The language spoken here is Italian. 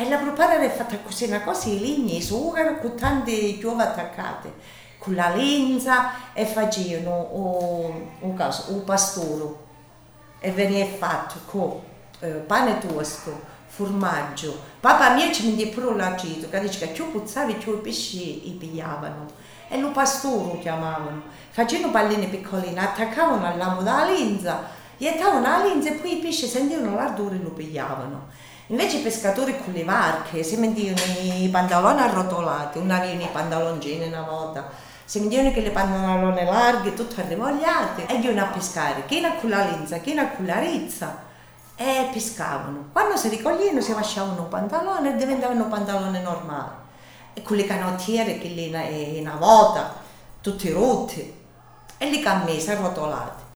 E la prepara è fatta così, una cosa in legno, sughero, con tante piove attaccate, con la lenza e facevano un, caso, un pastoro e veniva fatto con eh, pane tosto, formaggio. Papà mio ci metteva pure l'aceto, che dice che più puzzava più i pesci li pigliavano. E lo pastoro chiamavano. Facevano palline piccoline, attaccavano all'amo della lenza, gettavano la lenza e poi i pesci sentivano l'ardore e lo pigliavano. Invece i pescatori con le barche si mettevano i pantaloni arrotolati, non avevano i pantaloncini una volta, si mettevano che le pantalone larghe, tutte arremogliate, e andavano a pescare, chi con la lenza, chi con la rizza e pescavano. Quando si ricoglievano si lasciavano un pantalone e diventavano pantaloni normali. E con le canottiere che lì in una volta, tutte rotte, e le camicie arrotolate.